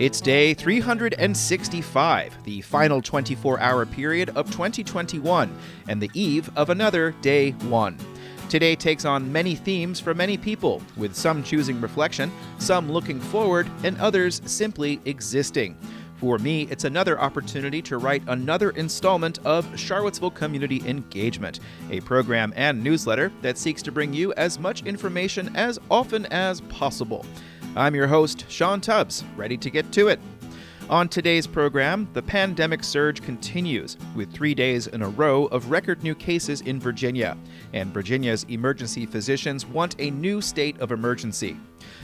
It's day 365, the final 24 hour period of 2021, and the eve of another day one. Today takes on many themes for many people, with some choosing reflection, some looking forward, and others simply existing. For me, it's another opportunity to write another installment of Charlottesville Community Engagement, a program and newsletter that seeks to bring you as much information as often as possible. I'm your host, Sean Tubbs, ready to get to it. On today's program, the pandemic surge continues, with three days in a row of record new cases in Virginia, and Virginia's emergency physicians want a new state of emergency.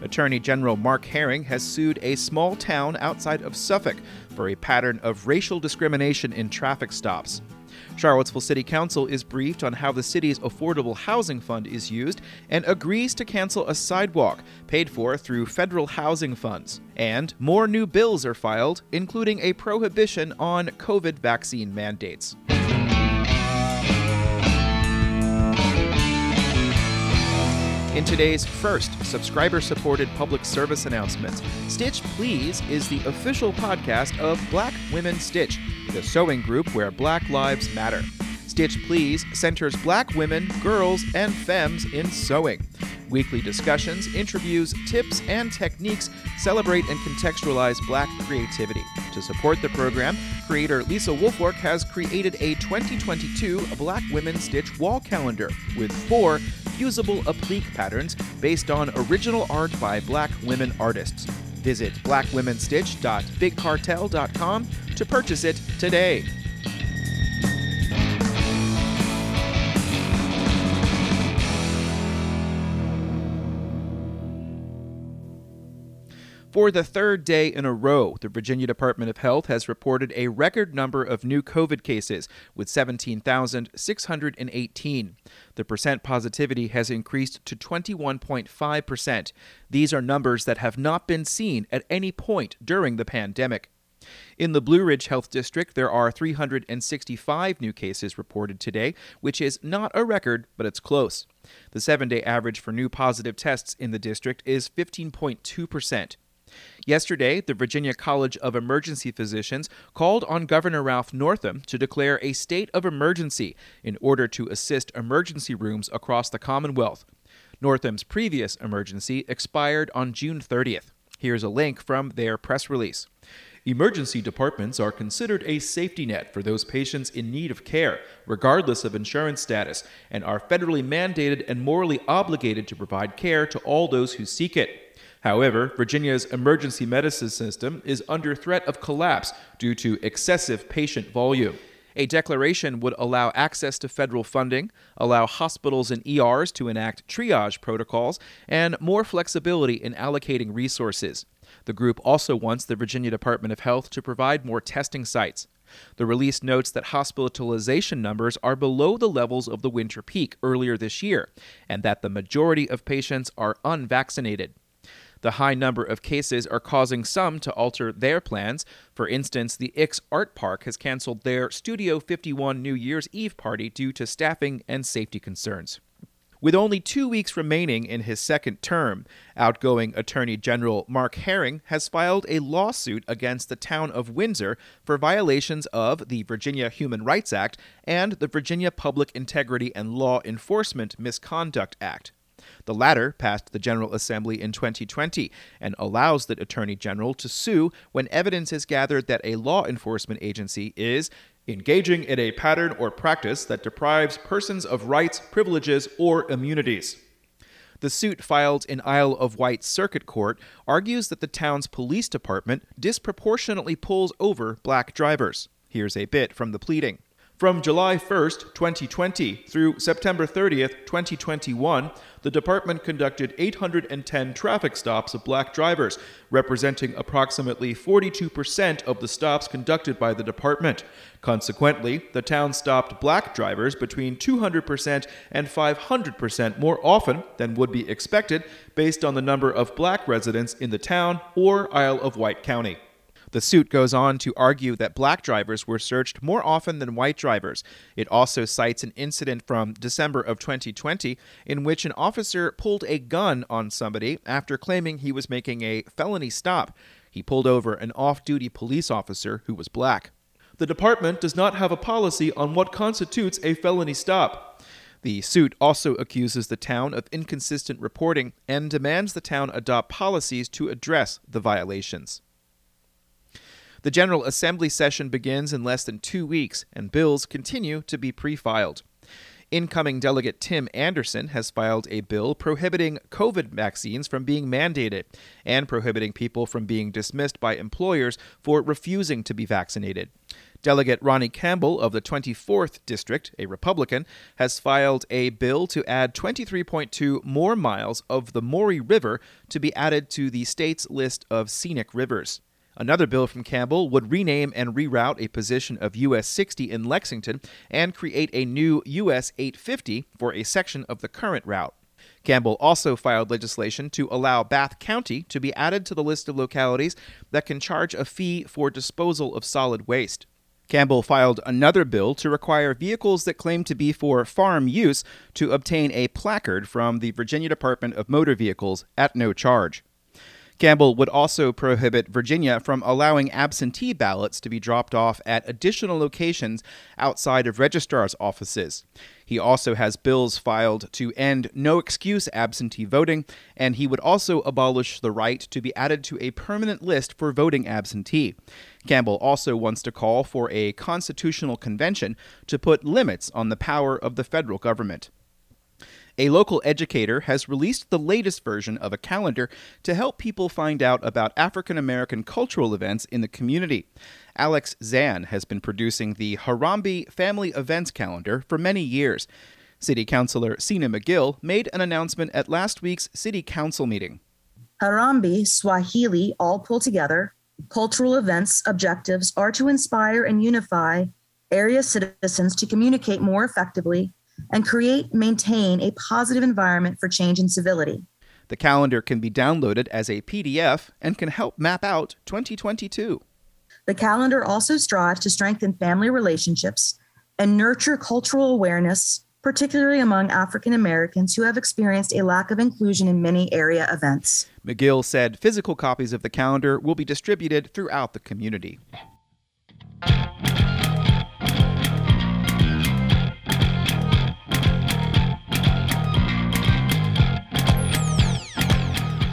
Attorney General Mark Herring has sued a small town outside of Suffolk for a pattern of racial discrimination in traffic stops. Charlottesville City Council is briefed on how the city's affordable housing fund is used and agrees to cancel a sidewalk paid for through federal housing funds. And more new bills are filed, including a prohibition on COVID vaccine mandates. In today's first subscriber supported public service announcement, Stitch Please is the official podcast of Black Women Stitch, the sewing group where Black Lives Matter. Stitch Please centers black women, girls, and femmes in sewing. Weekly discussions, interviews, tips, and techniques celebrate and contextualize black creativity. To support the program, creator Lisa Woolfork has created a 2022 Black Women Stitch wall calendar with four fusible applique patterns based on original art by black women artists. Visit blackwomenstitch.bigcartel.com to purchase it today. For the third day in a row, the Virginia Department of Health has reported a record number of new COVID cases, with 17,618. The percent positivity has increased to 21.5%. These are numbers that have not been seen at any point during the pandemic. In the Blue Ridge Health District, there are 365 new cases reported today, which is not a record, but it's close. The seven day average for new positive tests in the district is 15.2%. Yesterday, the Virginia College of Emergency Physicians called on Governor Ralph Northam to declare a state of emergency in order to assist emergency rooms across the Commonwealth. Northam's previous emergency expired on June 30th. Here's a link from their press release. Emergency departments are considered a safety net for those patients in need of care, regardless of insurance status, and are federally mandated and morally obligated to provide care to all those who seek it. However, Virginia's emergency medicine system is under threat of collapse due to excessive patient volume. A declaration would allow access to federal funding, allow hospitals and ERs to enact triage protocols, and more flexibility in allocating resources. The group also wants the Virginia Department of Health to provide more testing sites. The release notes that hospitalization numbers are below the levels of the winter peak earlier this year, and that the majority of patients are unvaccinated. The high number of cases are causing some to alter their plans. For instance, the Ix Art Park has canceled their Studio 51 New Year's Eve party due to staffing and safety concerns. With only two weeks remaining in his second term, outgoing Attorney General Mark Herring has filed a lawsuit against the town of Windsor for violations of the Virginia Human Rights Act and the Virginia Public Integrity and Law Enforcement Misconduct Act. The latter passed the General Assembly in 2020 and allows the Attorney General to sue when evidence is gathered that a law enforcement agency is engaging in a pattern or practice that deprives persons of rights, privileges, or immunities. The suit filed in Isle of Wight Circuit Court argues that the town's police department disproportionately pulls over black drivers. Here's a bit from the pleading. From July 1st, 2020 through September 30th, 2021, the department conducted 810 traffic stops of black drivers, representing approximately 42% of the stops conducted by the department. Consequently, the town stopped black drivers between 200% and 500% more often than would be expected based on the number of black residents in the town or Isle of Wight County. The suit goes on to argue that black drivers were searched more often than white drivers. It also cites an incident from December of 2020 in which an officer pulled a gun on somebody after claiming he was making a felony stop. He pulled over an off duty police officer who was black. The department does not have a policy on what constitutes a felony stop. The suit also accuses the town of inconsistent reporting and demands the town adopt policies to address the violations. The General Assembly session begins in less than two weeks, and bills continue to be pre filed. Incoming Delegate Tim Anderson has filed a bill prohibiting COVID vaccines from being mandated and prohibiting people from being dismissed by employers for refusing to be vaccinated. Delegate Ronnie Campbell of the 24th District, a Republican, has filed a bill to add 23.2 more miles of the Maury River to be added to the state's list of scenic rivers. Another bill from Campbell would rename and reroute a position of US 60 in Lexington and create a new US 850 for a section of the current route. Campbell also filed legislation to allow Bath County to be added to the list of localities that can charge a fee for disposal of solid waste. Campbell filed another bill to require vehicles that claim to be for farm use to obtain a placard from the Virginia Department of Motor Vehicles at no charge. Campbell would also prohibit Virginia from allowing absentee ballots to be dropped off at additional locations outside of registrar's offices. He also has bills filed to end no excuse absentee voting, and he would also abolish the right to be added to a permanent list for voting absentee. Campbell also wants to call for a constitutional convention to put limits on the power of the federal government. A local educator has released the latest version of a calendar to help people find out about African American cultural events in the community. Alex Zan has been producing the Harambee Family Events Calendar for many years. City Councilor Sena Magill made an announcement at last week's City Council meeting. Harambee, Swahili, all pulled together. Cultural events objectives are to inspire and unify area citizens to communicate more effectively and create, maintain a positive environment for change and civility. The calendar can be downloaded as a PDF and can help map out 2022. The calendar also strives to strengthen family relationships and nurture cultural awareness, particularly among African Americans who have experienced a lack of inclusion in many area events. Magill said physical copies of the calendar will be distributed throughout the community.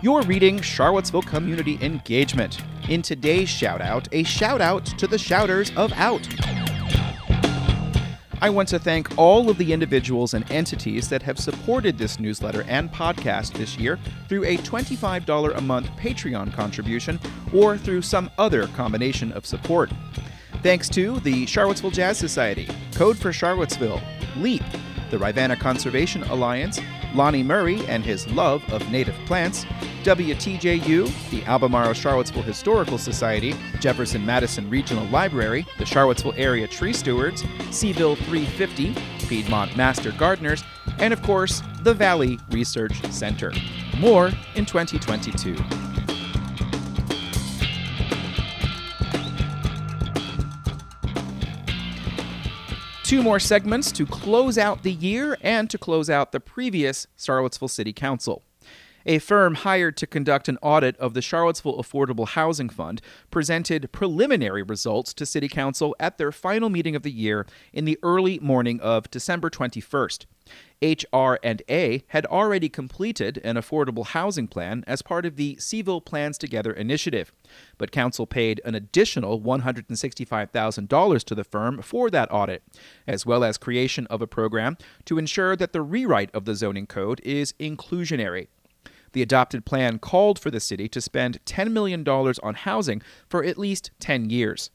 You're reading Charlottesville Community Engagement. In today's shout out, a shout out to the shouters of Out. I want to thank all of the individuals and entities that have supported this newsletter and podcast this year through a $25 a month Patreon contribution or through some other combination of support. Thanks to the Charlottesville Jazz Society, Code for Charlottesville, LEAP, the Rivanna Conservation Alliance, Lonnie Murray and his love of native plants, WTJU, the Albemarle Charlottesville Historical Society, Jefferson Madison Regional Library, the Charlottesville Area Tree Stewards, Cville 350, Piedmont Master Gardeners, and of course, the Valley Research Center. More in 2022. Two more segments to close out the year and to close out the previous Charlottesville City Council. A firm hired to conduct an audit of the Charlottesville Affordable Housing Fund presented preliminary results to City Council at their final meeting of the year in the early morning of December 21st. HR&A had already completed an affordable housing plan as part of the Cville Plans Together initiative, but council paid an additional $165,000 to the firm for that audit, as well as creation of a program to ensure that the rewrite of the zoning code is inclusionary. The adopted plan called for the city to spend $10 million on housing for at least 10 years.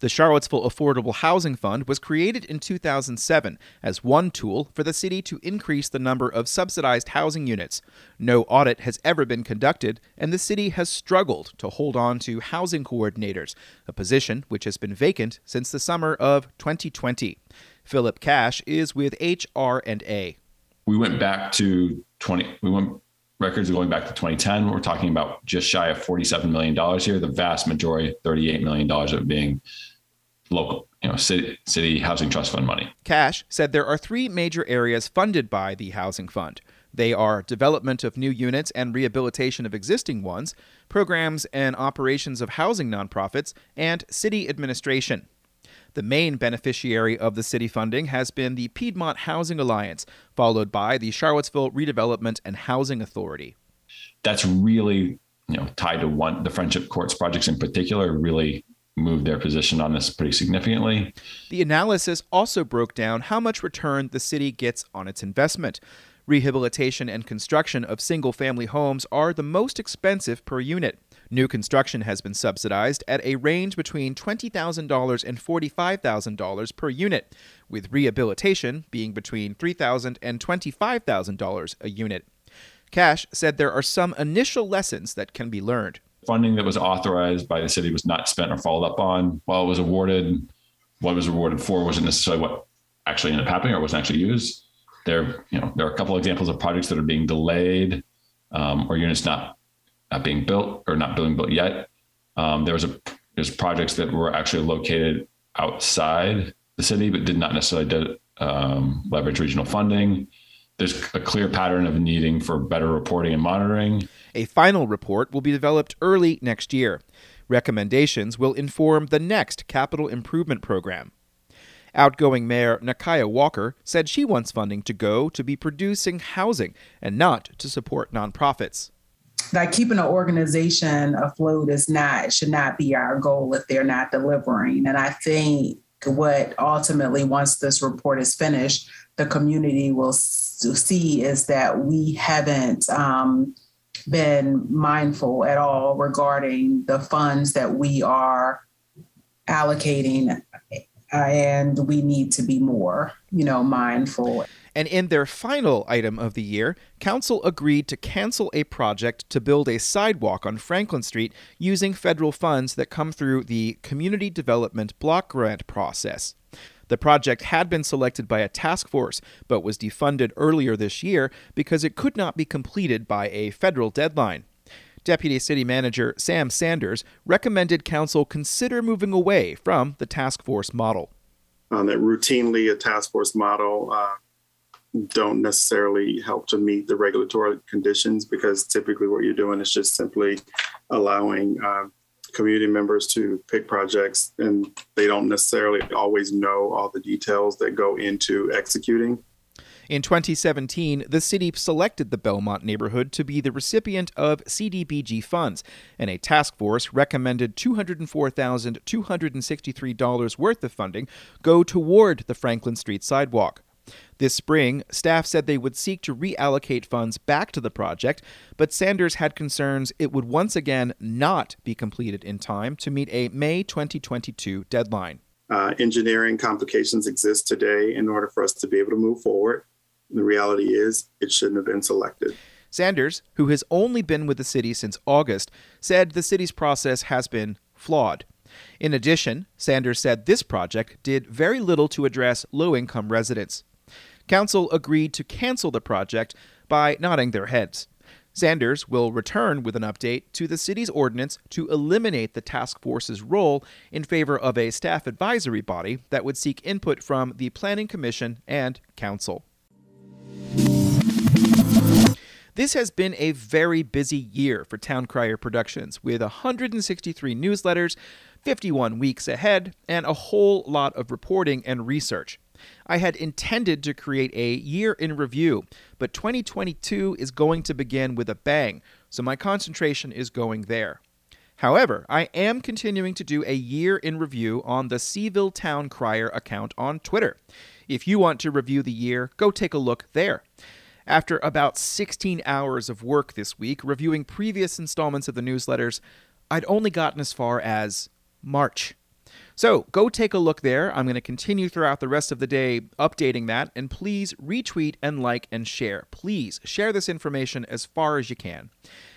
The Charlottesville Affordable Housing Fund was created in 2007 as one tool for the city to increase the number of subsidized housing units. No audit has ever been conducted, and the city has struggled to hold on to housing coordinators, a position which has been vacant since the summer of 2020. Philip Kash is with HR&A. We went back to 20 we went records going back to 2010. We're talking about just shy of $47 million here, the vast majority, $38 million of being local, you know, city, city housing trust fund money. Kash said there are three major areas funded by the housing fund. They are development of new units and rehabilitation of existing ones, programs and operations of housing nonprofits, and city administration. The main beneficiary of the city funding has been the Piedmont Housing Alliance, followed by the Charlottesville Redevelopment and Housing Authority. That's really, you know, tied to one the Friendship Courts projects in particular really moved their position on this pretty significantly. The analysis also broke down how much return the city gets on its investment. Rehabilitation and construction of single family homes are the most expensive per unit. New construction has been subsidized at a range between $20,000 and $45,000 per unit, with rehabilitation being between $3,000 and $25,000 a unit. Kash said there are some initial lessons that can be learned. Funding that was authorized by the city was not spent or followed up on. While it was awarded, what was awarded for wasn't necessarily what actually ended up happening or wasn't actually used. There, you know, there are a couple examples of projects that are being delayed um, or units not not being built or not being built yet. Um, there was a there's projects that were actually located outside the city, but did not necessarily um, leverage regional funding. There's a clear pattern of needing for better reporting and monitoring. A final report will be developed early next year. Recommendations will inform the next capital improvement program. Outgoing Mayor Nikuyah Walker said she wants funding to go to be producing housing and not to support nonprofits like keeping an organization afloat is not should not be our goal if they're not delivering. And I think what ultimately, once this report is finished, the community will see is that we haven't um, been mindful at all regarding the funds that we are allocating, Uh, and we need to be more, you know, mindful. And in their final item of the year, Council agreed to cancel a project to build a sidewalk on Franklin Street using federal funds that come through the Community Development Block Grant process. The project had been selected by a task force, but was defunded earlier this year because it could not be completed by a federal deadline. Deputy City Manager Sam Sanders recommended Council consider moving away from the task force model. Um, that routinely a task force model uh, don't necessarily help to meet the regulatory conditions because typically what you're doing is just simply allowing uh, community members to pick projects and they don't necessarily always know all the details that go into executing. In 2017, the city selected the Belmont neighborhood to be the recipient of CDBG funds, and a task force recommended $204,263 worth of funding go toward the Franklin Street sidewalk. This spring, staff said they would seek to reallocate funds back to the project, but Sanders had concerns it would once again not be completed in time to meet a May 2022 deadline. Uh, engineering complications exist today in order for us to be able to move forward. The reality is, it shouldn't have been selected. Sanders, who has only been with the city since August, said the city's process has been flawed. In addition, Sanders said this project did very little to address low income residents. Council agreed to cancel the project by nodding their heads. Sanders will return with an update to the city's ordinance to eliminate the task force's role in favor of a staff advisory body that would seek input from the Planning Commission and Council. This has been a very busy year for Town Crier Productions, with 163 newsletters, 51 weeks ahead, and a whole lot of reporting and research. I had intended to create a year in review, but 2022 is going to begin with a bang, so my concentration is going there. However, I am continuing to do a year in review on the Cville Town Crier account on Twitter. If you want to review the year, go take a look there. After about 16 hours of work this week reviewing previous installments of the newsletters, I'd only gotten as far as March. So go take a look there. I'm going to continue throughout the rest of the day updating that. And please retweet and like and share. Please share this information as far as you can.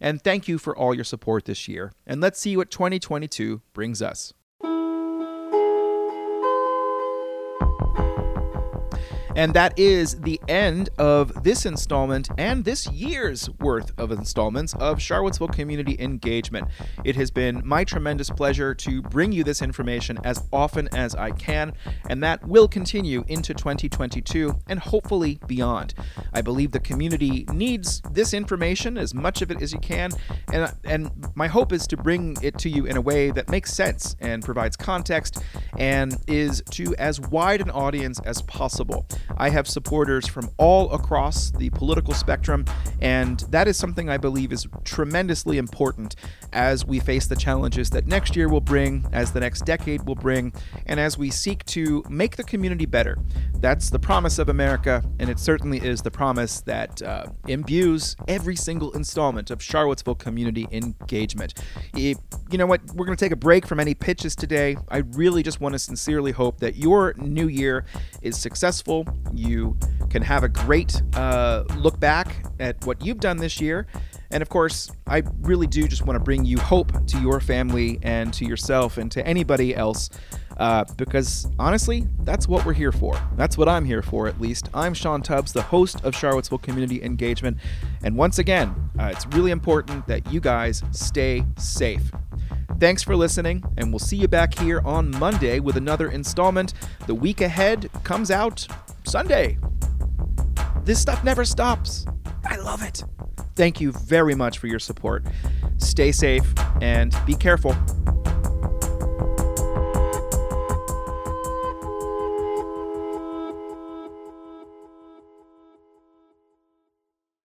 And thank you for all your support this year. And let's see what 2022 brings us. And that is the end of this installment and this year's worth of installments of Charlottesville Community Engagement. It has been my tremendous pleasure to bring you this information as often as I can, and that will continue into 2022 and hopefully beyond. I believe the community needs this information, as much of it as you can, and, and my hope is to bring it to you in a way that makes sense and provides context and is to as wide an audience as possible. I have supporters from all across the political spectrum, and that is something I believe is tremendously important as we face the challenges that next year will bring, as the next decade will bring, and as we seek to make the community better. That's the promise of America, and it certainly is the promise that uh, imbues every single installment of Charlottesville Community Engagement. If, you know what? We're going to take a break from any pitches today. I really just want to sincerely hope that your new year is successful. You can have a great uh, look back at what you've done this year. And of course, I really do just want to bring you hope to your family and to yourself and to anybody else. Uh, because honestly, that's what we're here for. That's what I'm here for, at least. I'm Sean Tubbs, the host of Charlottesville Community Engagement. And once again, uh, it's really important that you guys stay safe. Thanks for listening, and we'll see you back here on Monday with another installment. The week ahead comes out Sunday. This stuff never stops. I love it. Thank you very much for your support. Stay safe and be careful.